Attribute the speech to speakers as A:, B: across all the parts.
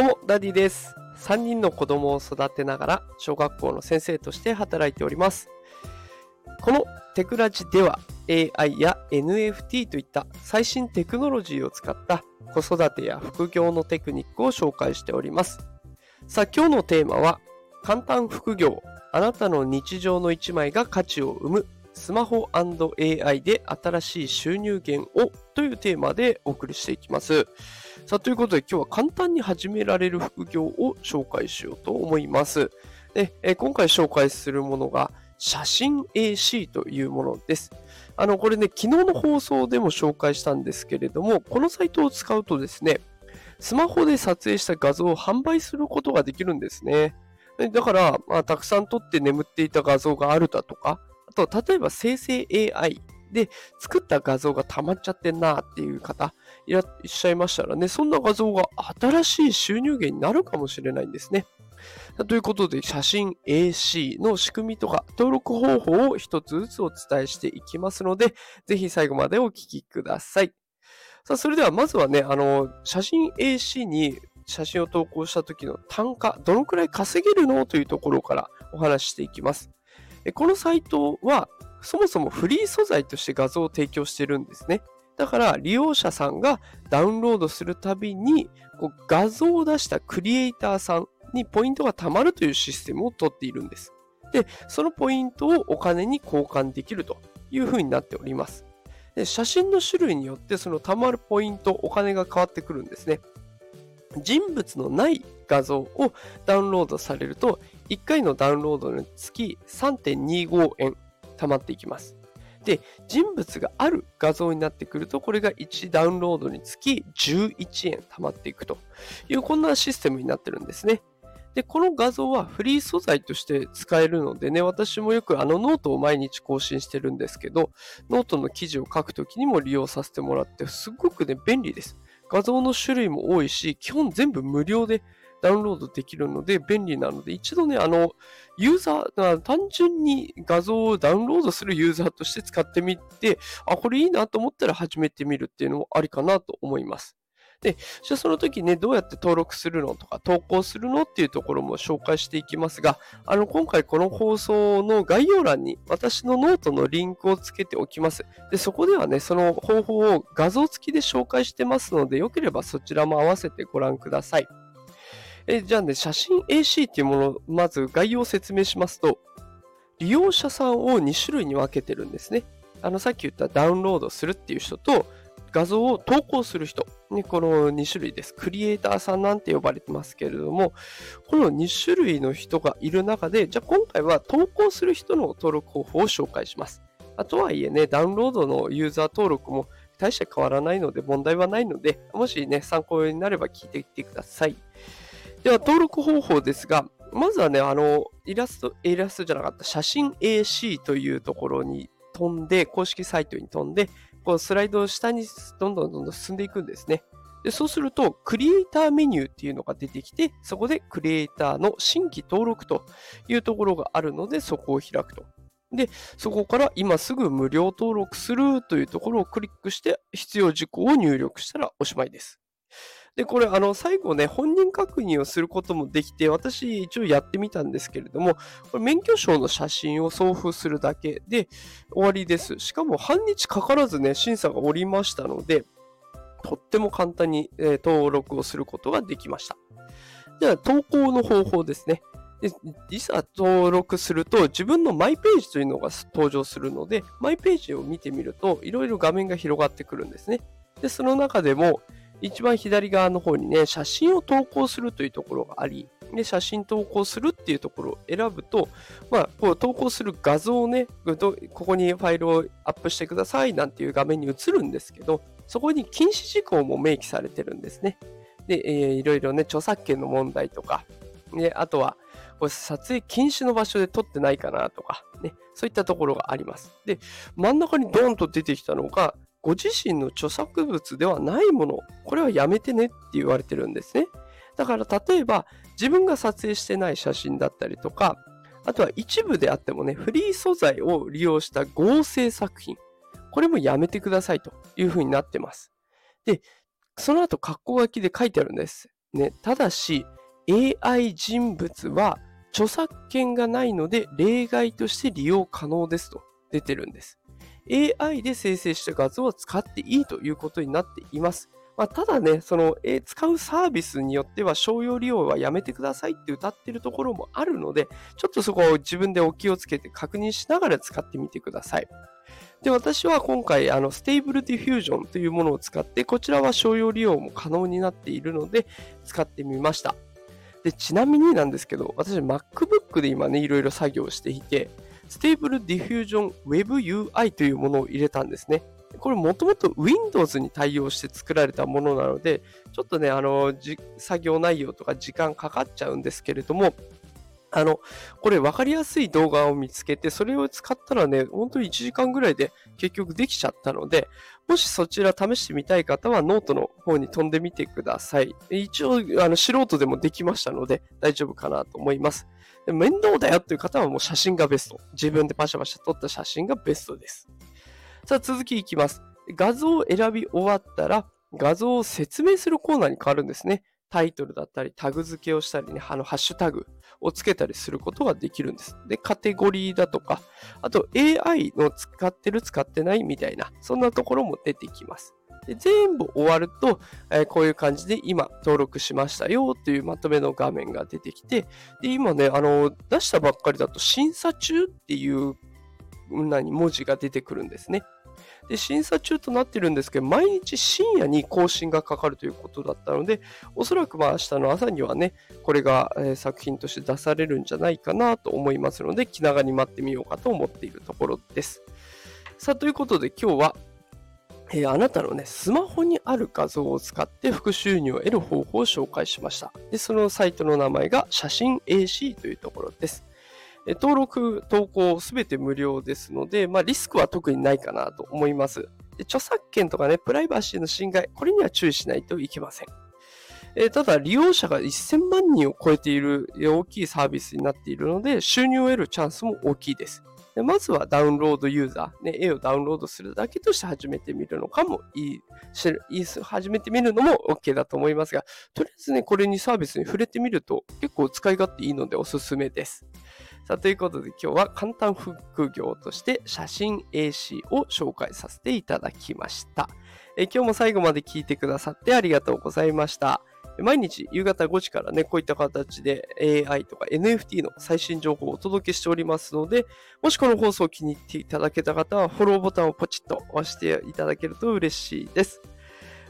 A: どうも、ダディです。3人の子供を育てながら、小学校の先生として働いております。このテクラジでは、AI や NFT といった最新テクノロジーを使った子育てや副業のテクニックを紹介しております。さあ、今日のテーマは、簡単副業、あなたの日常の一枚が価値を生む、スマホ &AI で新しい収入源をというテーマでお送りしていきます。さあ、ということで今日は簡単に始められる副業を紹介しようと思います。でえ今回紹介するものが写真 AC というものです。あの、これね、昨日の放送でも紹介したんですけれども、このサイトを使うとですね、スマホで撮影した画像を販売することができるんですね。だから、まあ、たくさん撮って眠っていた画像があるだとか、あと、例えば生成 AI で作った画像が溜まっちゃってんなっていう方いらっしゃいましたらね、そんな画像が新しい収入源になるかもしれないんですね。ということで、写真 AC の仕組みとか登録方法を一つずつお伝えしていきますので、ぜひ最後までお聞きください。さあ、それではまずはね、あの、写真 AC に写真を投稿した時の単価、どのくらい稼げるの？というところからお話ししていきます。えこのサイトは、そもそもフリー素材として画像を提供してるんですね。だから利用者さんがダウンロードするたびにこう画像を出したクリエイターさんにポイントが貯まるというシステムを取っているんです。で、そのポイントをお金に交換できるというふうになっております。で写真の種類によってその貯まるポイント、お金が変わってくるんですね。人物のない画像をダウンロードされると1回のダウンロードにつき3.25円貯まっていきます。で、人物がある画像になってくると、これが1ダウンロードにつき11円貯まっていくという、こんなシステムになってるんですね。で、この画像はフリー素材として使えるのでね、私もよくあのノートを毎日更新してるんですけど、ノートの記事を書くときにも利用させてもらって、すごくね、便利です。画像の種類も多いし、基本全部無料でダウンロードできるので便利なので、一度ね、あの、ユーザー、単純に画像をダウンロードするユーザーとして使ってみて、あ、これいいなと思ったら始めてみるっていうのもありかなと思います。で、じゃその時ね、どうやって登録するのとか投稿するのっていうところも紹介していきますが、あの、今回この放送の概要欄に私のノートのリンクをつけておきます。で、そこではね、その方法を画像付きで紹介してますので、よければそちらも合わせてご覧ください。えじゃあね、写真 AC っていうものを、まず概要を説明しますと、利用者さんを2種類に分けてるんですね。あの、さっき言ったダウンロードするっていう人と、画像を投稿する人。ね、この2種類です。クリエイターさんなんて呼ばれてますけれども、この2種類の人がいる中で、じゃあ今回は投稿する人の登録方法を紹介します。あとはいえね、ダウンロードのユーザー登録も大して変わらないので問題はないので、もしね、参考になれば聞いていってください。では、登録方法ですが、まずはね、あの、イラスト、イラストじゃなかった、写真 AC というところに飛んで、公式サイトに飛んで、こうスライドを下にどんどんどんどん進んでいくんですね。でそうすると、クリエイターメニューっていうのが出てきて、そこでクリエイターの新規登録というところがあるので、そこを開くと。で、そこから今すぐ無料登録するというところをクリックして、必要事項を入力したらおしまいです。で、これ、あの、最後ね、本人確認をすることもできて、私一応やってみたんですけれども、これ免許証の写真を送付するだけで終わりです。しかも半日かからずね、審査がおりましたので、とっても簡単に、えー登録をすることができました。では、投稿の方法ですね。でいざ登録すると自分のマイページというのが登場するので、マイページを見てみるといろいろ画面が広がってくるんですね。で、その中でも一番左側の方にね、写真を投稿するというところがあり、で、写真投稿するっていうところを選ぶと、まあ、こう投稿する画像をね、ここにファイルをアップしてくださいなんていう画面に映るんですけど、そこに禁止事項も明記されてるんですね。で、えーいろいろね、著作権の問題とか、で、あとは、これ撮影禁止の場所で撮ってないかなとか、ね、そういったところがあります。で、真ん中にドーンと出てきたのが、ご自身の著作物ではないもの、これはやめてねって言われてるんですね。だから例えば自分が撮影してない写真だったりとか、あとは一部であってもね、フリー素材を利用した合成作品、これもやめてくださいというふうになってます。で、その後、括弧書きで書いてあるんです。ね、ただし、AI 人物は著作権がないので例外として利用可能ですと出てるんです。AI で生成した画像は使っていいということになっています。まあ、ただね、その、えー、使うサービスによっては商用利用はやめてくださいって歌ってるところもあるので、ちょっとそこを自分でお気をつけて確認しながら使ってみてください。で、私は今回、あの、 Stable Diffusion というものを使って、こちらは商用利用も可能になっているので、使ってみました。で、ちなみになんですけど、私 MacBook で今ね、いろいろ作業していて、 Stable Diffusion WebUI というものを入れたんですね。これもともと Windows に対応して作られたものなので、ちょっとね、あの、作業内容とか時間かかっちゃうんですけれども、あの、これ分かりやすい動画を見つけて、それを使ったらね、本当に1時間ぐらいで結局できちゃったので、もしそちら試してみたい方はノートの方に飛んでみてください。一応、あの素人でもできましたので大丈夫かなと思います。面倒だよっていう方はもう写真がベスト。自分でパシャパシャ撮った写真がベストです。さあ、続きいきます。画像を選び終わったら、画像を説明するコーナーに変わるんですね。タイトルだったり、タグ付けをしたりね、あの、ハッシュタグをつけたりすることができるんです。で、カテゴリーだとか、あと AI の使ってる、使ってないみたいな、そんなところも出てきます。で全部終わると、えー、こういう感じで今登録しましたよというまとめの画面が出てきて、で今ね、あの出したばっかりだと審査中っていう何文字が出てくるんですね。で、審査中となってるんですけど、毎日深夜に更新がかかるということだったので、おそらくまあ明日の朝にはね、これが、え、作品として出されるんじゃないかなと思いますので、気長に待ってみようかと思っているところです。さあ、ということで今日は、えー、あなたのね、スマホにある画像を使って副収入を得る方法を紹介しました。で、そのサイトの名前が写真 AC というところです。登録、投稿すべて無料ですので、まあ、リスクは特にないかなと思います。で著作権とかね、プライバシーの侵害、これには注意しないといけません。え、ただ、利用者が1000万人を超えている大きいサービスになっているので、収入を得るチャンスも大きいです。でまずはダウンロードユーザー、ね、絵をダウンロードするだけとして始めてみるのかもいいし、始めてみるのも OK だと思いますが、とりあえずね、これにサービスに触れてみると結構使い勝手いいのでおすすめです。さあ、ということで今日は簡単副業として写真 AC を紹介させていただきました。え今日も最後まで聞いてくださってありがとうございました。毎日夕方5時からね、こういった形で AI とか NFT の最新情報をお届けしておりますので、もしこの放送を気に入っていただけた方は、フォローボタンをポチッと押していただけると嬉しいです。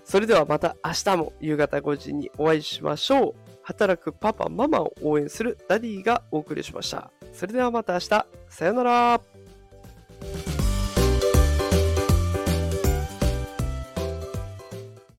A: それではまた明日も夕方5時にお会いしましょう。働くパパ、ママを応援するダディがお送りしました。それではまた明日。さよなら。